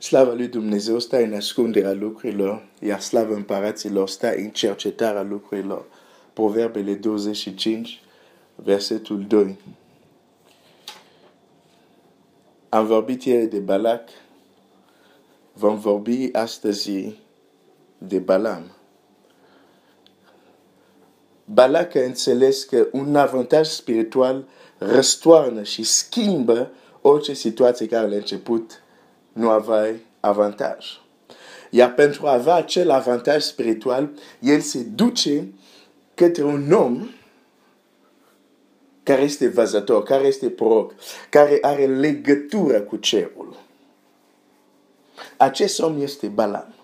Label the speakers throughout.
Speaker 1: Slava lui Dumnezeu stă în ascunderea lucrurilor, iar slava împăraților stă în cercetarea lucrurilor. Proverbele 25, versetul 2. Am vorbit ieri de Balac, vom vorbi astăzi de Balam. Balac a înțeles că un avantaj spiritual răstoarnă și schimbă orice situație care la început nu aveai avantaj. Iar pentru a avea acel avantaj spiritual, el se duce către un om care este văzător, care este proroc, care are legătură cu cerul. Acest om este Balam.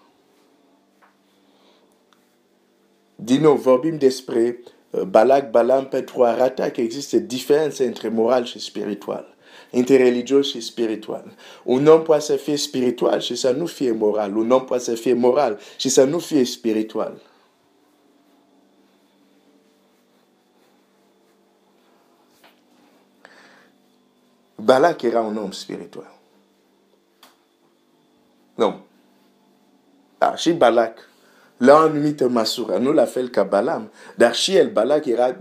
Speaker 1: Din nou vorbim despre uh, Balak, Balam pentru a arata că există diferențe între moral și spiritual între religios și spiritual. Un om poate să fie spiritual și să nu fie moral. Un om poate să fie moral și să nu fie spiritual. Balak era un om spiritual. Nu. Da, și Balak, la o anumită măsură, nu la fel ca Balam, dar și el, Balak, era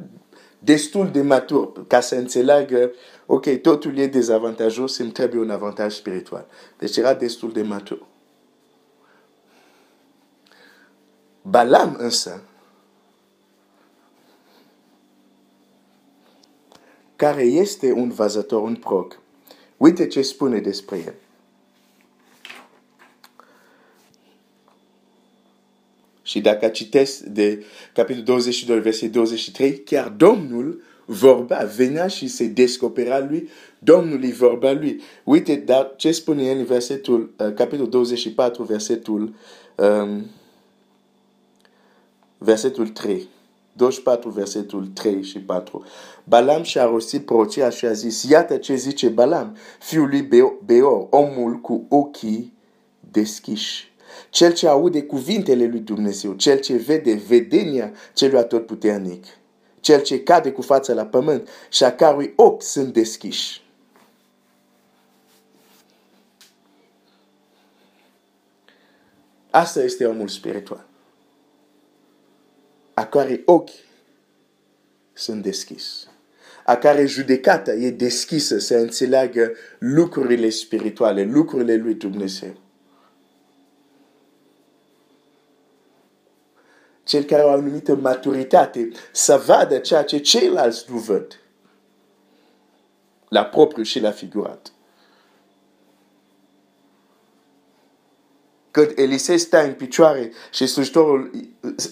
Speaker 1: destul de matur ca să înțeleagă, ok, totul e dezavantajos, îmi trebuie un avantaj spiritual. Deci era destul de matur. Balam însă, care este un văzător, un proc, uite ce spune despre el. Și dacă citesc de capitolul 22, verset 23, chiar Domnul vorba, venea și se descopera lui, Domnul îi vorba lui. Uite, dar ce spune el în versetul, uh, capitolul 24, versetul, um, versetul 3. 24, versetul 3 și 4. Balam și-a rostit prorocia și a zis, iată ce zice Balam, fiul lui Beor, omul cu ochii deschiși cel ce aude cuvintele lui Dumnezeu, cel ce vede vedenia celui atotputernic, cel ce cade cu fața la pământ și a cărui ochi sunt deschiși. Asta este omul spiritual. A care ochi sunt deschis. A care judecata e deschisă să înțeleagă lucrurile spirituale, lucrurile lui Dumnezeu. Cel care au o anumită maturitate, să vadă ceea ce ceilalți nu văd. La propriu și la figurat. Când Elisei stă în picioare și slujitorul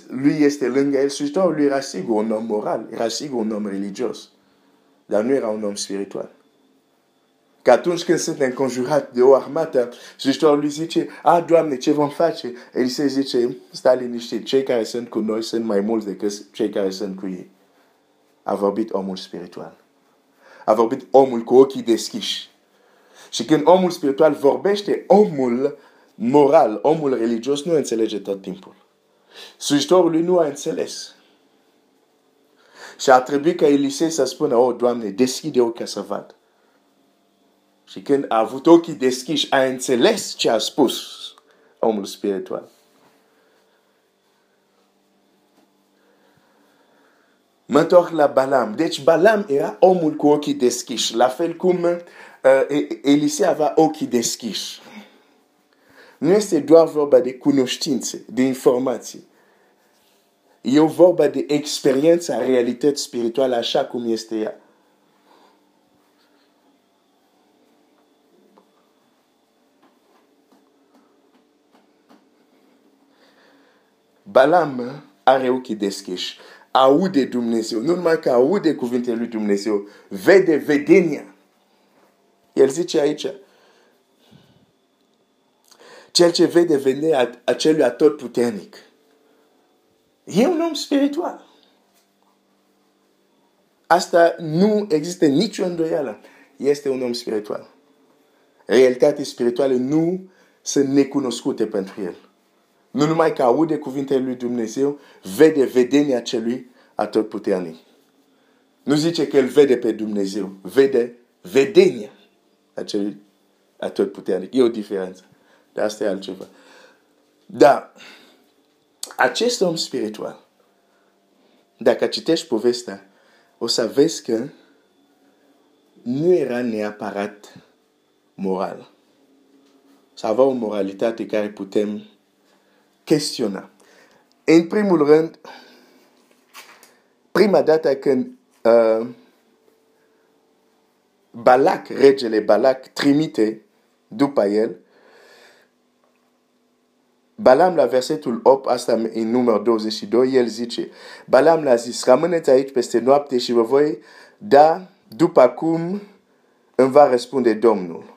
Speaker 1: lui este lângă el, slujitorul lui era sigur un om moral, era sigur un om religios, dar nu era un om spiritual că atunci când sunt înconjurat de o armată, slujitorul lui zice, a, Doamne, ce vom face? El se zice, stai liniștit, cei care sunt cu noi sunt mai mulți decât cei care sunt cu ei. A vorbit omul spiritual. A vorbit omul cu ochii deschiși. Și când omul spiritual vorbește, omul moral, omul religios nu înțelege tot timpul. Slujitorul lui nu a înțeles. Și a trebuit ca Elisei să spună, oh, Doamne, deschide ochii să vad. Și când a avut ochii deschiși, a a spus omul spiritual. La Balam. Deci Balam era omul cu ochii deschiși, la fel cum uh, Elisei avea ochii deschiși. Nu este doar vorba de cunoștințe, de informații. E vorba de experiența realității spirituale așa cum este ea. Balam are ochii deschiși, aude Dumnezeu, nu numai că aude cuvintele lui Dumnezeu, vede vedenia. El zice aici, cel ce vede vedenia acelui atot puternic. E un om spiritual. Asta nu există nicio îndoială. Este un om spiritual. Realitatea spirituală nu sunt necunoscute pentru el. Nu numai că aude cuvintele lui Dumnezeu, vede vedenia celui atotputernic. Nu zice că el vede pe Dumnezeu, vede vedenia acelui atotputernic. E o diferență. Dar asta e altceva. Dar acest om spiritual, dacă citești povestea, o să vezi că nu era neapărat moral. Să avea o moralitate care putem chestiona. În primul rând, prima dată când uh, Balak, regele Balak, trimite după el, Balam la versetul 8, asta în număr 22, el zice, Balam l-a zis, rămâneți aici peste noapte și vă voi da după cum îmi va răspunde Domnul.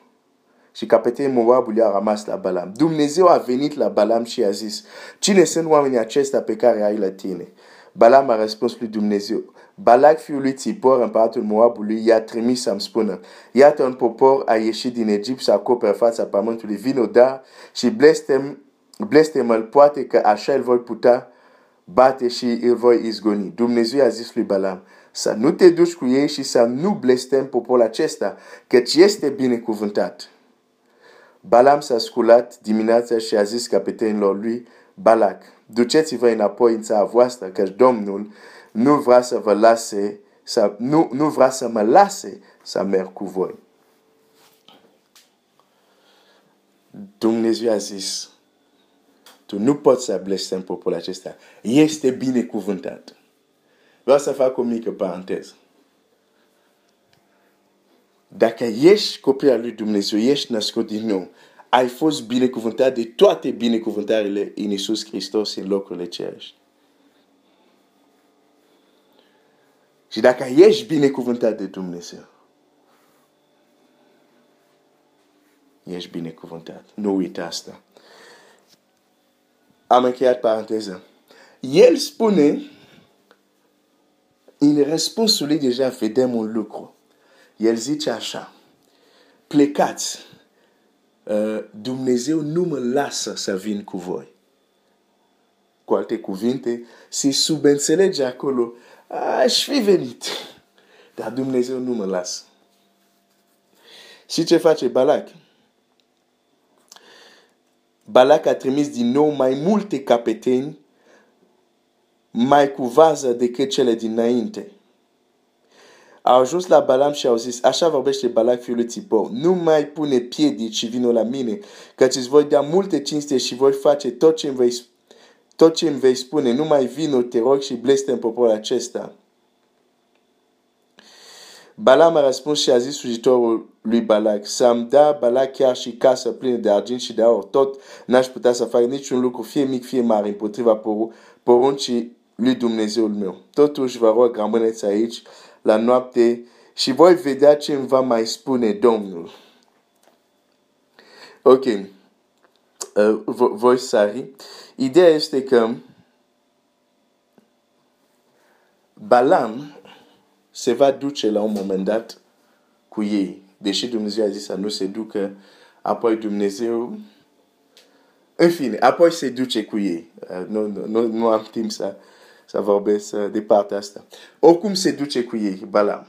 Speaker 1: Și capetenul Moabului a rămas la Balam. Dumnezeu a venit la Balam și a zis, cine sunt oamenii acestea pe care ai la tine? Balam a răspuns lui Dumnezeu, Balak fiul lui Țipor, împăratul Moabului, i-a trimis să-mi spună, iată un popor a ieșit din Egipt să acopere fața pământului, vino da și blestem, blestemă poate că așa îl voi putea bate și îl voi izgoni. Dumnezeu a zis lui Balam, să nu te duci cu ei și să nu blestem poporul acesta, căci este binecuvântat. Balam s-a sculat dimineața și a zis capetenilor lui, Balac, duceți-vă înapoi în țara voastră, că Domnul nu vrea să vă lase, să, nu, nu vrea să mă lase să merg cu voi. Dumnezeu a zis, tu nu poți să blestem poporul acesta. Este binecuvântat. Vreau să fac o mică paranteză. Dacă ești copil al lui Dumnezeu, ești născut din nou, ai fost binecuvântat de toate binecuvântările în Iisus Hristos în locurile cerești. Și dacă ești binecuvântat de Dumnezeu, ești binecuvântat. Nu uita asta. Am încheiat paranteză. El spune, în răspunsul lui deja vedem un lucru. El zice așa, plecați, uh, Dumnezeu nu mă lasă să vin cu voi. Cu alte cuvinte, se subînțelege acolo, aș fi venit, dar Dumnezeu nu mă lasă. Și ce face Balak? Balak a trimis din nou mai multe capeteni mai cu vază decât cele dinainte. Au ajuns la Balam și au zis, așa vorbește Balak fiul lui Țipor, nu mai pune piedici și vină la mine, căci îți voi da multe cinste și voi face tot ce îmi vei, tot ce îmi vei spune, nu mai vină, te rog și blestem poporul acesta. Balam a răspuns și a zis slujitorul lui Balak, să-mi da Balak chiar și casă plină de argint și de aur, tot n-aș putea să fac niciun lucru, fie mic, fie mare, împotriva poruncii lui Dumnezeul meu. Totuși vă rog, rămâneți aici la noapte și voi vedea ce îmi va mai spune Domnul. Ok. Uh, voi sari. Ideea este că Balam se va duce la un moment dat cu ei. Deși Dumnezeu a zis să nu se ducă, apoi Dumnezeu în fine, apoi se duce cu ei. Uh, nu, nu, nu am timp să, să vorbesc uh, de partea asta. Oricum se duce cu ei, Balam.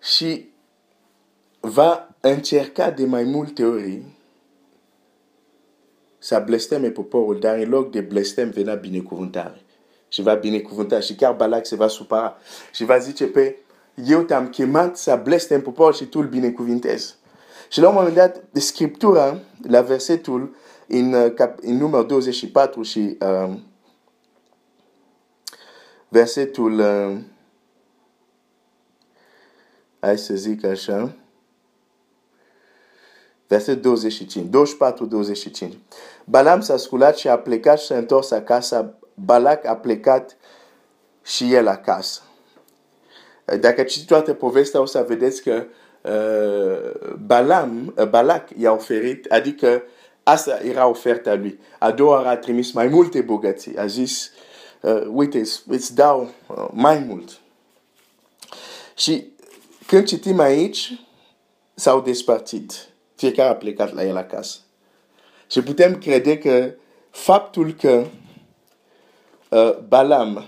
Speaker 1: Și va încerca de mai multe ori să blesteme poporul, dar în loc de blestem venea binecuvântare. Și va binecuvânta și chiar Balak se va supăra și va zice pe eu te-am chemat să blestem poporul și tu îl binecuvintezi. Și la un moment dat, Scriptura, la versetul în, uh, cap, în număr 24 și uh, versetul, uh, hai să zic așa, versetul 25, 24-25. Balam s-a sculat și a plecat și s-a întors acasă. Balac a plecat și el acasă. Dacă citiți toată povestea, o să vedeți că uh, Balam, uh, Balac i-a oferit, adică Asta era oferta lui. A doua oară a trimis mai multe bogății. A zis, uh, uite, îți dau uh, mai mult. Și când citim aici, s-au despărțit. Fiecare a plecat la el acasă. Și putem crede că faptul că uh, Balam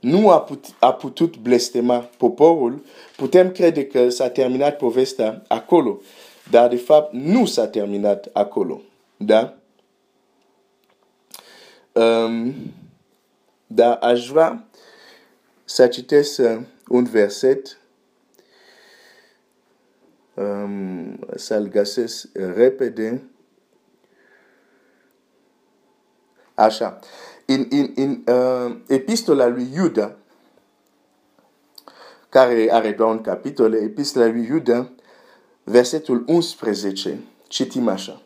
Speaker 1: nu a, put, a putut blestema poporul, putem crede că s-a terminat povestea acolo. Dar de fapt nu s-a terminat acolo. Da? Um, dar aș vrea să citesc uh, un verset um, să-l găsesc repede. Așa. În, în, în uh, epistola lui Iuda, care are doar un capitol, epistola lui Iuda, versetul 11, citim așa.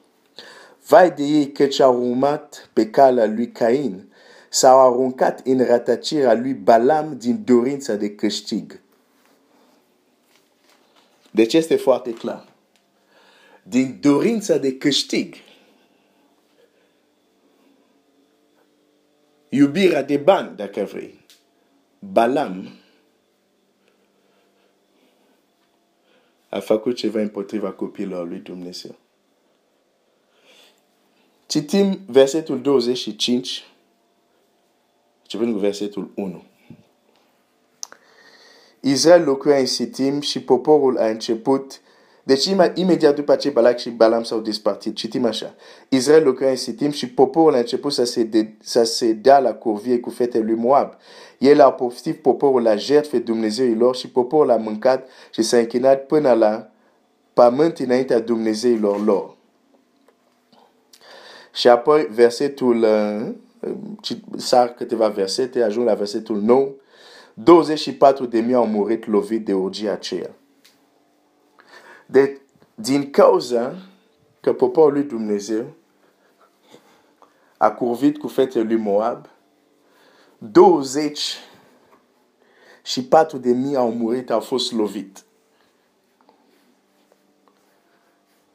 Speaker 1: Vai de ei că ce-au urmat pe calea lui Cain, s-au aruncat în ratacirea lui Balam din dorința de câștig. Deci este foarte clar. Din dorința de câștig. Iubirea de bani, dacă vrei. Balam a făcut ceva împotriva copiilor lui Dumnezeu. Citim versetul 25, începând cu versetul 1. Israel locuia în Sitim și poporul a început deci imediat după ce Balac și Balam s-au despărțit, citim așa. Israel locuia în Sitim și poporul a început să se, de, să se dea la curvie cu fetele lui Moab. El a poftit poporul la jertfe Dumnezeilor și poporul a mâncat și s-a închinat până la pământ înaintea Dumnezeilor lor. Și apoi versetul, uh, sar câteva versete, ajung la versetul 9. 24 de mii au murit lovit de urgia aceea. De, din cauza că poporul lui Dumnezeu a curvit cu fetele lui Moab, 20 și 4 de mii au murit, au fost lovit.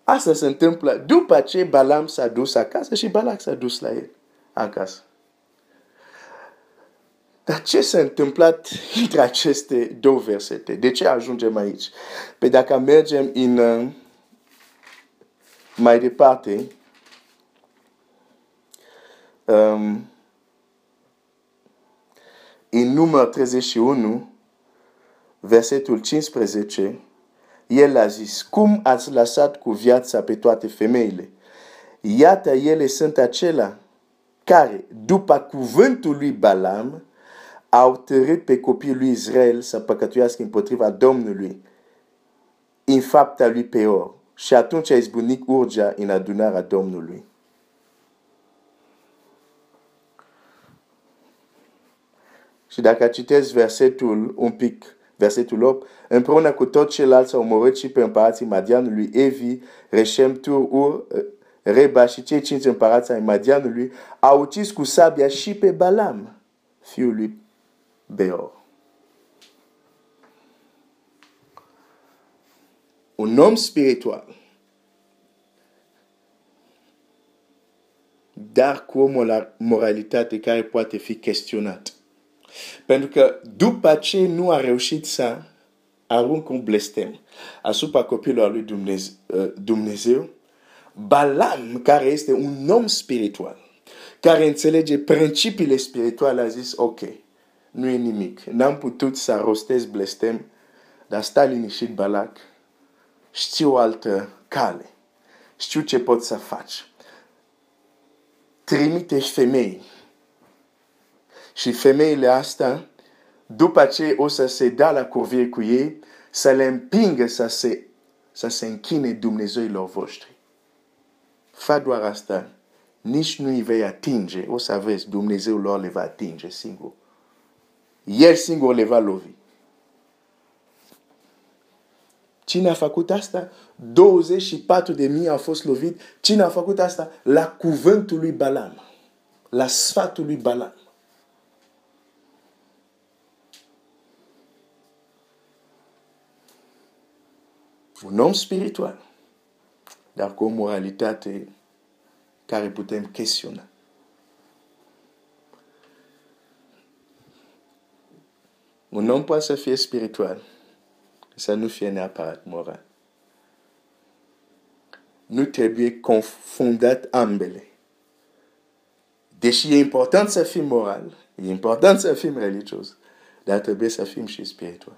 Speaker 1: Asta se întâmplă după ce Balam s-a dus acasă și Balak s-a dus la el acasă. Dar ce s-a întâmplat între aceste două versete? De ce ajungem aici? Pe dacă mergem în uh, mai departe, um, în număr 31, versetul 15, el a zis, cum ați lăsat cu viața pe toate femeile? Iată, ele sunt acelea care, după cuvântul lui Balam, au tărât pe copiii lui Israel să păcătuiască împotriva Domnului în fapta lui Peor. Și atunci a izbunit urgea în adunarea Domnului. Și dacă citesc versetul un pic, versetul 8, împreună cu tot ceilalți au omorât și pe împărații Madianului, Evi, Reshem, Tur, Ur, Reba și cei cinci împărați ai Madianului, au ucis cu sabia și pe Balam, fiul lui Beor. Un om spiritual, dar cu o moralitate care poate fi chestionată. Pentru că după ce nu a reușit să aruncă un blestem asupra copilului lui Dumnezeu, uh, Dumnezeu, Balam, care este un om spiritual, care înțelege principiile spirituale, a zis, ok, nu e nimic. N-am putut să rostez blestem, dar sta liniștit Balac. Știu o altă cale. Știu ce pot să faci. Trimite femei. Și femeile astea, după ce o să se dea la curvie cu ei, să le împingă să se, să se închine Dumnezeilor voștri. Fa doar asta. Nici nu îi vei atinge. O să vezi, Dumnezeul lor le va atinge singur el singur le va lovi. Cine a făcut asta? 24 de mii au fost lovit. Cine a făcut asta? La cuvântul lui Balam. La sfatul lui Balam. Un om spiritual, dar cu o moralitate care putem chestiona. Un om poate să fie spiritual, să nu fie neapărat moral. Nu trebuie confundat ambele. Deși e important să fim moral, e important să fim religios, dar trebuie să fim și spiritual.